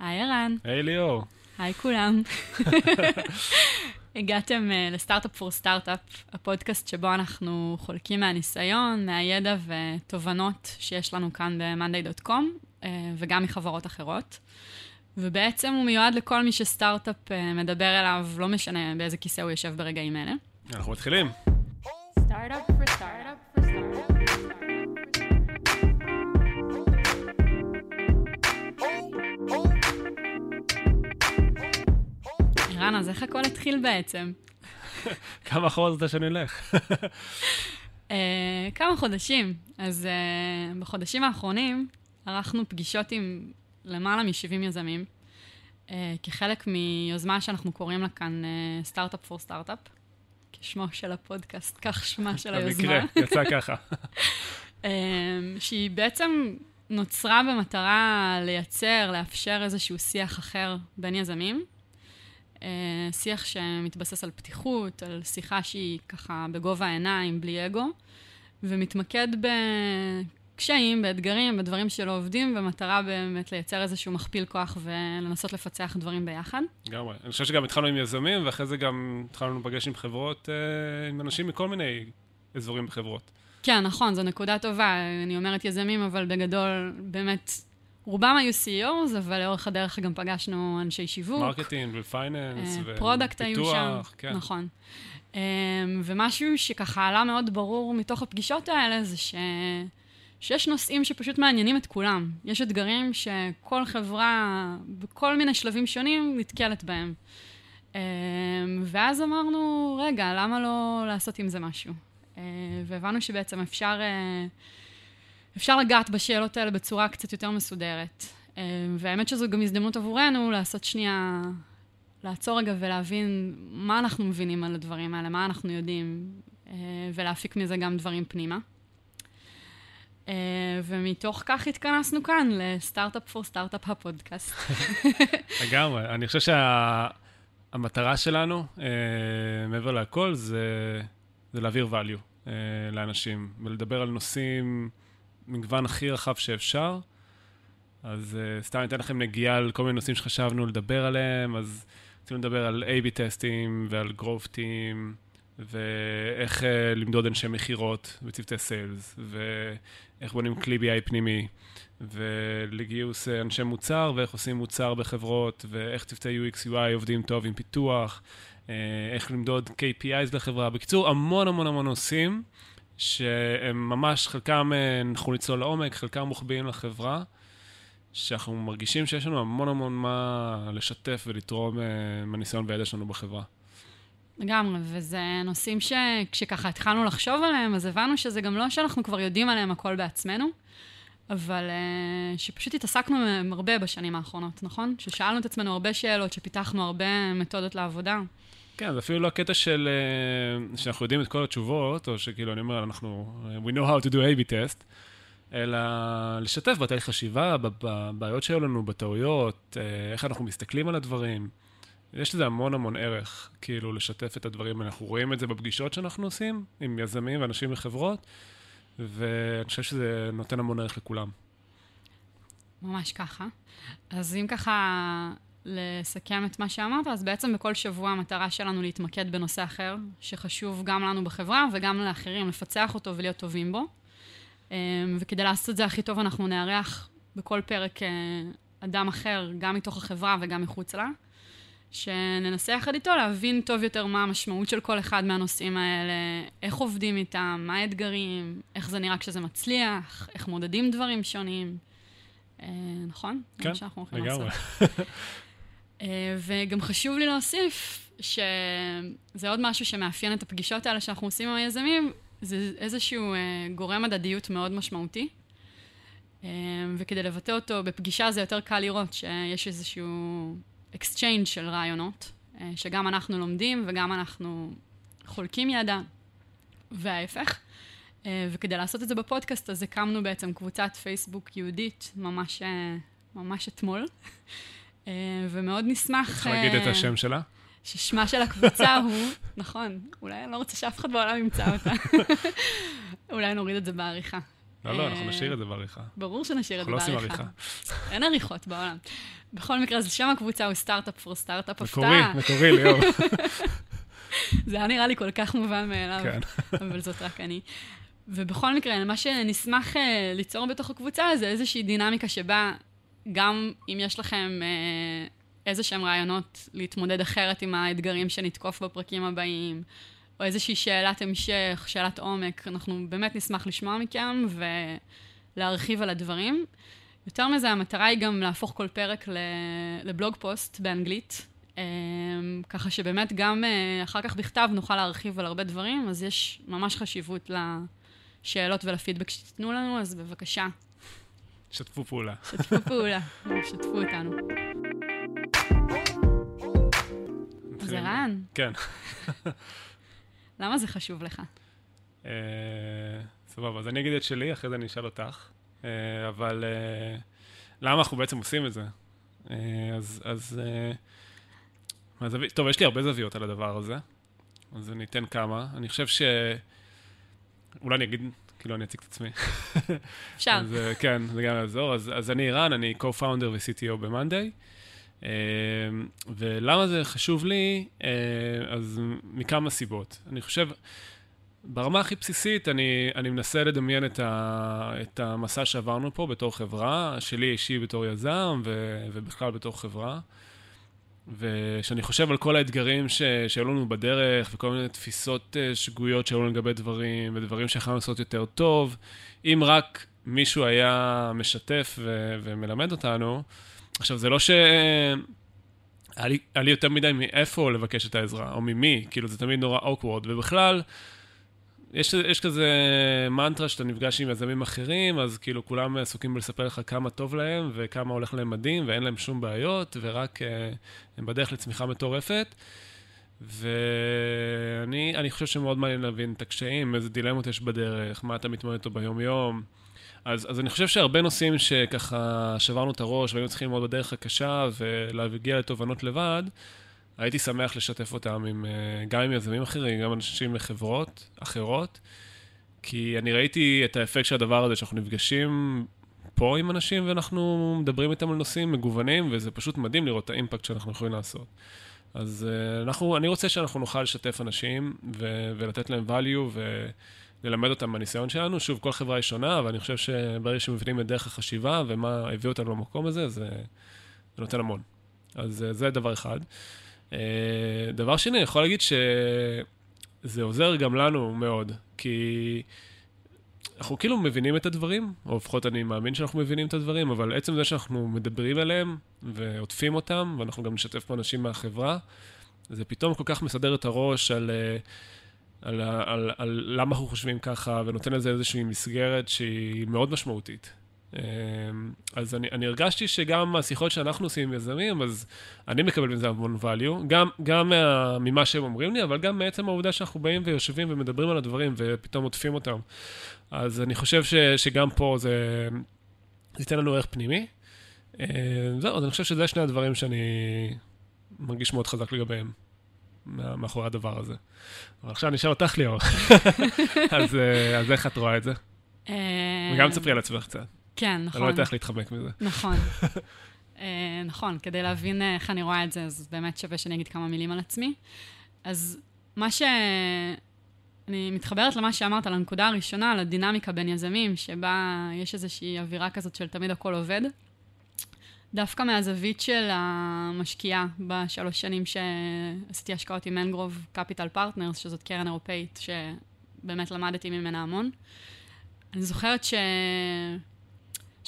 היי ערן. היי ליאור. היי כולם. הגעתם uh, לסטארט-אפ פור סטארט-אפ, הפודקאסט שבו אנחנו חולקים מהניסיון, מהידע ותובנות שיש לנו כאן ב-monday.com uh, וגם מחברות אחרות. ובעצם הוא מיועד לכל מי שסטארט-אפ uh, מדבר אליו, לא משנה באיזה כיסא הוא יושב ברגעים אלה. אנחנו מתחילים. סטארט-אפ פור סטארט-אפ רן, אז איך הכל התחיל בעצם? כמה אחורה זאת שאני אלך? uh, כמה חודשים. אז uh, בחודשים האחרונים ערכנו פגישות עם למעלה מ-70 יזמים, uh, כחלק מיוזמה שאנחנו קוראים לה כאן סטארט-אפ פור סטארט-אפ, כשמו של הפודקאסט, כך שמה של היוזמה. במקרה, יצא ככה. uh, שהיא בעצם נוצרה במטרה לייצר, לאפשר איזשהו שיח אחר בין יזמים. אה, שיח שמתבסס על פתיחות, על שיחה שהיא ככה בגובה העיניים, בלי אגו, ומתמקד בקשיים, באתגרים, בדברים שלא עובדים, במטרה באמת לייצר איזשהו מכפיל כוח ולנסות לפצח דברים ביחד. לגמרי. אני חושב שגם התחלנו עם יזמים, ואחרי זה גם התחלנו להיפגש עם חברות, אה, עם אנשים מכל מיני אזורים בחברות. כן, נכון, זו נקודה טובה. אני אומרת יזמים, אבל בגדול, באמת, רובם היו CEOs, אבל לאורך הדרך גם פגשנו אנשי שיווק. marketing ו finance ופיתוח. product היו שם, כן. נכון. אמ, ומשהו שככה עלה מאוד ברור מתוך הפגישות האלה, זה ש... שיש נושאים שפשוט מעניינים את כולם. יש אתגרים שכל חברה, בכל מיני שלבים שונים, נתקלת בהם. אמ, ואז אמרנו, רגע, למה לא לעשות עם זה משהו? אה, והבנו שבעצם אפשר... אפשר לגעת בשאלות האלה בצורה קצת יותר מסודרת. אה, והאמת שזו גם הזדמנות עבורנו לעשות שנייה, לעצור רגע ולהבין מה אנחנו מבינים על הדברים האלה, מה אנחנו יודעים, אה, ולהפיק מזה גם דברים פנימה. אה, ומתוך כך התכנסנו כאן לסטארט-אפ פור סטארט-אפ הפודקאסט. לגמרי. אני חושב שהמטרה שלנו, מעבר לכל, זה, זה להעביר value לאנשים, ולדבר על נושאים... מגוון הכי רחב שאפשר. אז uh, סתם אתן לכם נגיעה על כל מיני נושאים שחשבנו לדבר עליהם, אז רצינו לדבר על A-B טסטים ועל team, ואיך uh, למדוד אנשי מכירות וצוותי סיילס, ואיך בונים כלי BI פנימי, ולגיוס uh, אנשי מוצר, ואיך עושים מוצר בחברות, ואיך צוותי UX UI עובדים טוב עם פיתוח, uh, איך למדוד KPIs לחברה. בקיצור, המון המון המון נושאים. שהם ממש, חלקם אה, אנחנו לצלול לעומק, חלקם מוחביאים לחברה, שאנחנו מרגישים שיש לנו המון המון מה לשתף ולתרום אה, מהניסיון והידע שלנו בחברה. לגמרי, וזה נושאים שכשככה התחלנו לחשוב עליהם, אז הבנו שזה גם לא שאנחנו כבר יודעים עליהם הכל בעצמנו, אבל uh, שפשוט התעסקנו הרבה בשנים האחרונות, נכון? ששאלנו את עצמנו הרבה שאלות, שפיתחנו הרבה מתודות לעבודה. כן, זה אפילו לא הקטע של... אה, שאנחנו יודעים את כל התשובות, או שכאילו, אני אומר, אנחנו... We know how to do A-B test, אלא לשתף בתהליך חשיבה, בבעיות שהיו לנו, בטעויות, אה, איך אנחנו מסתכלים על הדברים. יש לזה המון המון ערך, כאילו, לשתף את הדברים. אנחנו רואים את זה בפגישות שאנחנו עושים עם יזמים ואנשים מחברות, ואני חושב שזה נותן המון ערך לכולם. ממש ככה. אז אם ככה לסכם את מה שאמרת, אז בעצם בכל שבוע המטרה שלנו להתמקד בנושא אחר, שחשוב גם לנו בחברה וגם לאחרים, לפצח אותו ולהיות טובים בו. אמ, וכדי לעשות את זה הכי טוב, אנחנו נארח בכל פרק אה, אדם אחר, גם מתוך החברה וגם מחוץ לה, שננסה יחד איתו להבין טוב יותר מה המשמעות של כל אחד מהנושאים האלה, איך עובדים איתם, מה האתגרים, איך זה נראה כשזה מצליח, איך מודדים דברים שונים. אה, נכון? כן, לגמרי. אה, וגם חשוב לי להוסיף שזה עוד משהו שמאפיין את הפגישות האלה שאנחנו עושים עם היזמים, זה איזשהו אה, גורם הדדיות מאוד משמעותי. אה, וכדי לבטא אותו בפגישה זה יותר קל לראות שיש איזשהו exchange של רעיונות, שגם אנחנו לומדים וגם אנחנו חולקים ידע, וההפך. וכדי לעשות את זה בפודקאסט, אז הקמנו בעצם קבוצת פייסבוק יהודית ממש, ממש אתמול. אה, ומאוד נשמח... צריך להגיד את אה, השם שלה? ששמה של הקבוצה הוא, נכון, אולי אני לא רוצה שאף אחד בעולם ימצא אותה. אולי נוריד את זה בעריכה. לא, לא, אנחנו נשאיר את זה בעריכה. ברור שנשאיר את זה בעריכה. אנחנו לא עושים עריכה. אין עריכות בעולם. בכל מקרה, אז שם הקבוצה הוא סטארט-אפ פור סטארט-אפ הפתעה. מקורי, מקורי, ליאור. זה היה נראה לי כל כך מובן מאליו, כן. אבל זאת רק אני. ובכל מקרה, מה שנשמח ליצור בתוך הקבוצה זה איזושהי דינמיקה שבה גם אם יש לכם uh, איזה שהם רעיונות להתמודד אחרת עם האתגרים שנתקוף בפרקים הבאים, או איזושהי שאלת המשך, שאלת עומק, אנחנו באמת נשמח לשמוע מכם ולהרחיב על הדברים. יותר מזה, המטרה היא גם להפוך כל פרק לבלוג פוסט באנגלית, אמ, ככה שבאמת גם אה, אחר כך בכתב נוכל להרחיב על הרבה דברים, אז יש ממש חשיבות לשאלות ולפידבק שתיתנו לנו, אז בבקשה. שתפו פעולה. שתפו פעולה, שתפו אותנו. אז ערן. כן. למה זה חשוב לך? אה, סבבה, אז אני אגיד את שלי, אחרי זה אני אשאל אותך. אה, אבל אה, למה אנחנו בעצם עושים את זה? אז, טוב, יש לי הרבה זוויות על הדבר הזה, אז אני אתן כמה. אני חושב ש... אולי אני אגיד, כאילו אני אציג את עצמי. אפשר. אז כן, זה גם יעזור. אז, אז אני רן, אני co-founder ו-CTO ב-Monday. ולמה זה חשוב לי? אז מכמה סיבות. אני חושב, ברמה הכי בסיסית, אני, אני מנסה לדמיין את, ה, את המסע שעברנו פה בתור חברה, שלי אישי בתור יזם ו, ובכלל בתור חברה. וכשאני חושב על כל האתגרים שהיו לנו בדרך, וכל מיני תפיסות אה, שגויות שהיו לנו לגבי דברים, ודברים שיכולנו לעשות יותר טוב, אם רק מישהו היה משתף ו- ומלמד אותנו, עכשיו, זה לא ש... היה לי, היה לי יותר מדי מאיפה לבקש את העזרה, או ממי, כאילו זה תמיד נורא אוקוורד, ובכלל, יש, יש כזה מנטרה שאתה נפגש עם יזמים אחרים, אז כאילו כולם עסוקים בלספר לך כמה טוב להם, וכמה הולך להם מדהים, ואין להם שום בעיות, ורק uh, הם בדרך לצמיחה מטורפת. ואני חושב שמאוד מעניין להבין את הקשיים, איזה דילמות יש בדרך, מה אתה מתמודד איתו ביום-יום. אז, אז אני חושב שהרבה נושאים שככה שברנו את הראש והיינו צריכים ללמוד בדרך הקשה ולהגיע לתובנות לבד, הייתי שמח לשתף אותם עם, אה, גם עם יזמים אחרים, גם אנשים מחברות אחרות, כי אני ראיתי את האפקט של הדבר הזה, שאנחנו נפגשים פה עם אנשים ואנחנו מדברים איתם על נושאים מגוונים, וזה פשוט מדהים לראות את האימפקט שאנחנו יכולים לעשות. אז אה, אנחנו, אני רוצה שאנחנו נוכל לשתף אנשים ו- ולתת להם value וללמד אותם מהניסיון שלנו. שוב, כל חברה היא שונה, אבל אני חושב שברגע שמבינים את דרך החשיבה ומה הביא אותנו למקום הזה, זה, זה נותן המון. אז אה, זה דבר אחד. אה, דבר שני, אני יכול להגיד שזה עוזר גם לנו מאוד, כי אנחנו כאילו מבינים את הדברים, או לפחות אני מאמין שאנחנו מבינים את הדברים, אבל עצם זה שאנחנו מדברים עליהם ועוטפים אותם, ואנחנו גם נשתף פה אנשים מהחברה, זה פתאום כל כך מסדר את הראש על, אה, על, על, על, על למה אנחנו חושבים ככה, ונותן לזה איזושהי מסגרת שהיא מאוד משמעותית. אמ, אז אני, אני הרגשתי שגם השיחות שאנחנו עושים עם יזמים, אז אני מקבל מזה המון value, גם, גם מה, ממה שהם אומרים לי, אבל גם מעצם העובדה שאנחנו באים ויושבים ומדברים על הדברים ופתאום עוטפים אותם. אז אני חושב ש, שגם פה זה, זה ייתן לנו ערך פנימי. אמ, זהו, אז אני חושב שזה שני הדברים שאני מרגיש מאוד חזק לגביהם. מאחורי הדבר הזה. אבל עכשיו אני אשאל אותך ליאור. אז, אה, אז איך את רואה את זה? אמ, וגם תספרי על עצמך קצת. כן, נכון. אני לא יודע איך להתחמק מזה. נכון. אה, נכון, כדי להבין אה, איך אני רואה את זה, אז באמת שווה שאני אגיד כמה מילים על עצמי. אז מה ש... אני מתחברת למה שאמרת, על הנקודה הראשונה, על הדינמיקה בין יזמים, שבה יש איזושהי אווירה כזאת של תמיד הכל עובד. דווקא מהזווית של המשקיעה בשלוש שנים שעשיתי השקעות עם Mangrove Capital Partners, שזאת קרן אירופאית שבאמת למדתי ממנה המון. אני זוכרת ש...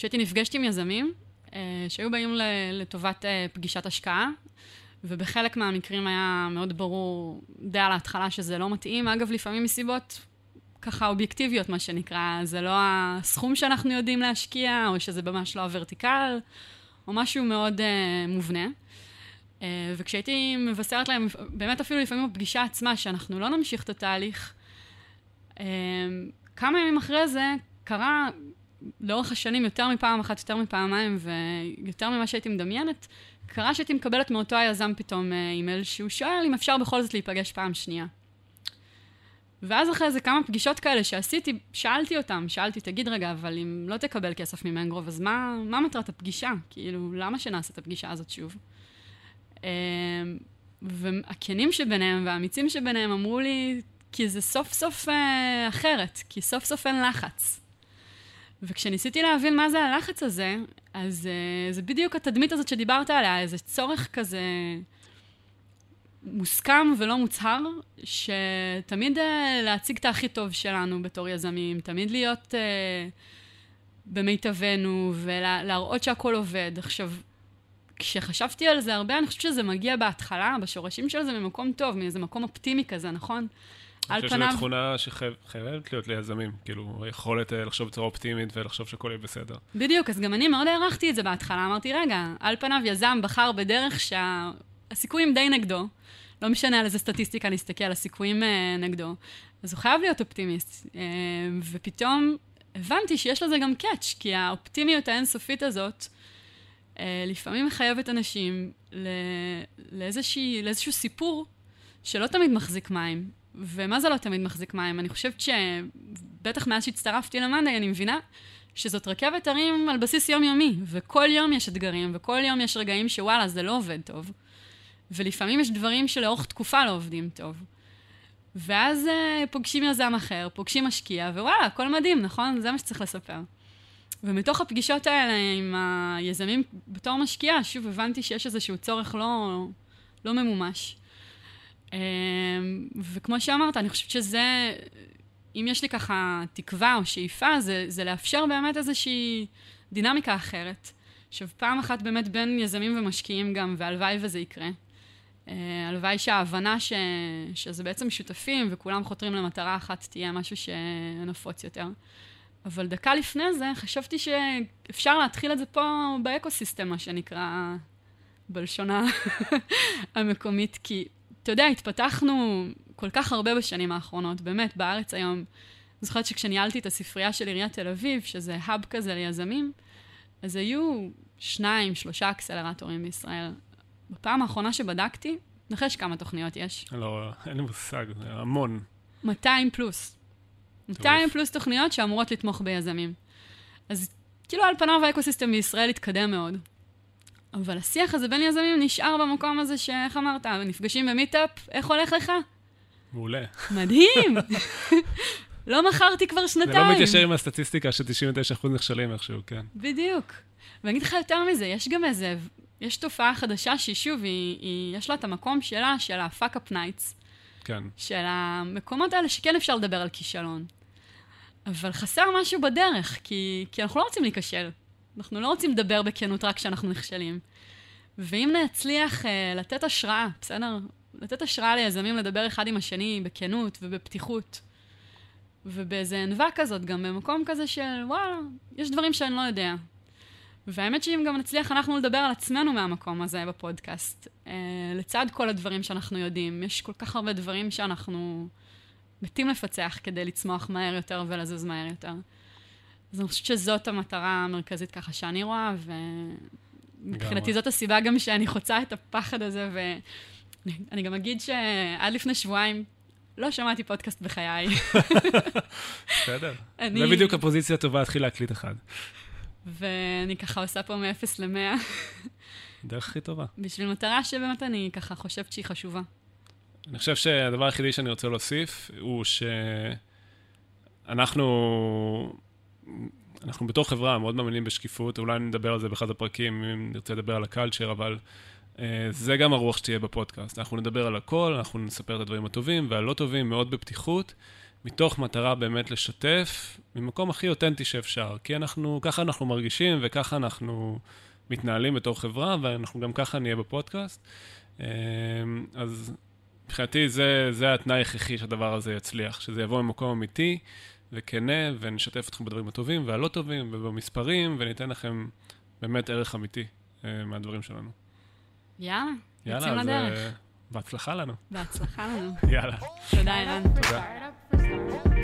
שהייתי נפגשת עם יזמים אה, שהיו באים לטובת אה, פגישת השקעה, ובחלק מהמקרים היה מאוד ברור די על ההתחלה שזה לא מתאים. אגב, לפעמים מסיבות ככה אובייקטיביות, מה שנקרא, זה לא הסכום שאנחנו יודעים להשקיע, או שזה ממש לא הוורטיקל, או משהו מאוד אה, מובנה. Uh, וכשהייתי מבשרת להם, באמת אפילו לפעמים בפגישה עצמה, שאנחנו לא נמשיך את התהליך, uh, כמה ימים אחרי זה קרה לאורך השנים, יותר מפעם אחת, יותר מפעמיים, ויותר ממה שהייתי מדמיינת, קרה שהייתי מקבלת מאותו היזם פתאום אימייל שהוא שואל אם אפשר בכל זאת להיפגש פעם שנייה. ואז אחרי איזה כמה פגישות כאלה שעשיתי, שאלתי אותם, שאלתי, תגיד רגע, אבל אם לא תקבל כסף ממנגרוב, אז מה, מה מטרת הפגישה? כאילו, למה שנעשה את הפגישה הזאת שוב? אמ, והכנים שביניהם והאמיצים שביניהם אמרו לי, כי זה סוף סוף אה, אחרת, כי סוף סוף אין לחץ. וכשניסיתי להבין מה זה הלחץ הזה, אז אה, זה בדיוק התדמית הזאת שדיברת עליה, איזה צורך כזה מוסכם ולא מוצהר, שתמיד אה, להציג את הכי טוב שלנו בתור יזמים, תמיד להיות אה, במיטבנו ולהראות שהכל עובד. עכשיו, כשחשבתי על זה הרבה, אני חושבת שזה מגיע בהתחלה, בשורשים של זה, ממקום טוב, מאיזה מקום אופטימי כזה, נכון? אני חושב שזו תכונה שחייבת להיות ליזמים, כאילו, היכולת אה, לחשוב בצורה אופטימית ולחשוב שהכל יהיה בסדר. בדיוק, אז גם אני מאוד הערכתי את זה בהתחלה, אמרתי, רגע, על פניו יזם בחר בדרך שהסיכויים די נגדו, לא משנה על איזה סטטיסטיקה נסתכל, הסיכויים אה, נגדו, אז הוא חייב להיות אופטימיסט. אה, ופתאום הבנתי שיש לזה גם קאץ', כי האופטימיות האינסופית הזאת, לפעמים מחייבת אנשים לאיזושהי, לאיזשהו סיפור שלא תמיד מחזיק מים. ומה זה לא תמיד מחזיק מים? אני חושבת שבטח מאז שהצטרפתי למאנדיי, אני מבינה שזאת רכבת הרים על בסיס יומיומי, וכל יום יש אתגרים, וכל יום יש רגעים שוואלה, זה לא עובד טוב. ולפעמים יש דברים שלאורך תקופה לא עובדים טוב. ואז uh, פוגשים יזם אחר, פוגשים משקיע, ווואלה, הכל מדהים, נכון? זה מה שצריך לספר. ומתוך הפגישות האלה עם היזמים בתור משקיעה, שוב הבנתי שיש איזשהו צורך לא, לא ממומש. אמ, וכמו שאמרת, אני חושבת שזה, אם יש לי ככה תקווה או שאיפה, זה, זה לאפשר באמת איזושהי דינמיקה אחרת. עכשיו, פעם אחת באמת בין יזמים ומשקיעים גם, והלוואי וזה יקרה. אה, הלוואי שההבנה ש, שזה בעצם שותפים וכולם חותרים למטרה אחת תהיה משהו שנפוץ יותר. אבל דקה לפני זה חשבתי שאפשר להתחיל את זה פה ב ecosystem, מה שנקרא, בשכונה המקומית, כי אתה יודע, התפתחנו כל כך הרבה בשנים האחרונות, באמת, בארץ היום. אני זוכרת שכשניהלתי את הספרייה של עיריית תל אביב, שזה hub כזה ליזמים, אז היו שניים, שלושה אקסלרטורים בישראל. בפעם האחרונה שבדקתי, נחש כמה תוכניות יש. לא, אין לי מושג, זה המון. 200 פלוס. 200 פלוס תוכניות שאמורות לתמוך ביזמים. אז כאילו על פניו האקוסיסטם בישראל התקדם מאוד. אבל השיח הזה בין יזמים נשאר במקום הזה שאיך אמרת, נפגשים במיטאפ, איך הולך לך? מעולה. מדהים! לא מכרתי כבר שנתיים. זה לא מתיישר עם הסטטיסטיקה ש-99% נכשלים איכשהו, כן. בדיוק. ואני אגיד לך יותר מזה, יש גם איזה, יש תופעה חדשה שהיא שוב, היא, היא, יש לה את המקום שלה, של ה-fuck up nights. כן. של המקומות האלה שכן אפשר לדבר על כישלון. אבל חסר משהו בדרך, כי, כי אנחנו לא רוצים להיכשל. אנחנו לא רוצים לדבר בכנות רק כשאנחנו נכשלים. ואם נצליח uh, לתת השראה, בסדר? לתת השראה ליזמים לדבר אחד עם השני בכנות ובפתיחות, ובאיזה ענווה כזאת, גם במקום כזה של, וואלה, יש דברים שאני לא יודע. והאמת שאם גם נצליח אנחנו לדבר על עצמנו מהמקום הזה בפודקאסט, uh, לצד כל הדברים שאנחנו יודעים, יש כל כך הרבה דברים שאנחנו מתים לפצח כדי לצמוח מהר יותר ולזוז מהר יותר. אז אני חושבת שזאת המטרה המרכזית ככה שאני רואה, ומבחינתי זאת הסיבה גם שאני חוצה את הפחד הזה, ואני גם אגיד שעד לפני שבועיים לא שמעתי פודקאסט בחיי. בסדר. זה בדיוק הפוזיציה הטובה להתחיל להקליט אחד. ואני ככה עושה פה מ-0 ל-100. דרך הכי טובה. בשביל מטרה שבאמת אני ככה חושבת שהיא חשובה. אני חושב שהדבר היחידי שאני רוצה להוסיף הוא שאנחנו אנחנו בתור חברה מאוד מאמינים בשקיפות, אולי נדבר על זה באחד הפרקים, אם נרצה לדבר על הקלצ'ר, אבל uh, זה גם הרוח שתהיה בפודקאסט. אנחנו נדבר על הכל, אנחנו נספר את הדברים הטובים והלא טובים מאוד בפתיחות, מתוך מטרה באמת לשתף ממקום הכי אותנטי שאפשר. כי אנחנו, ככה אנחנו מרגישים וככה אנחנו מתנהלים בתור חברה, ואנחנו גם ככה נהיה בפודקאסט. Uh, אז מבחינתי זה, זה התנאי הכרחי שהדבר הזה יצליח, שזה יבוא ממקום אמיתי. וכנה, ונשתף אתכם בדברים הטובים והלא טובים, ובמספרים, וניתן לכם באמת ערך אמיתי uh, מהדברים שלנו. יאללה, יוצאים לדרך. Uh, בהצלחה לנו. בהצלחה לנו. יאללה. תודה, ערן. תודה.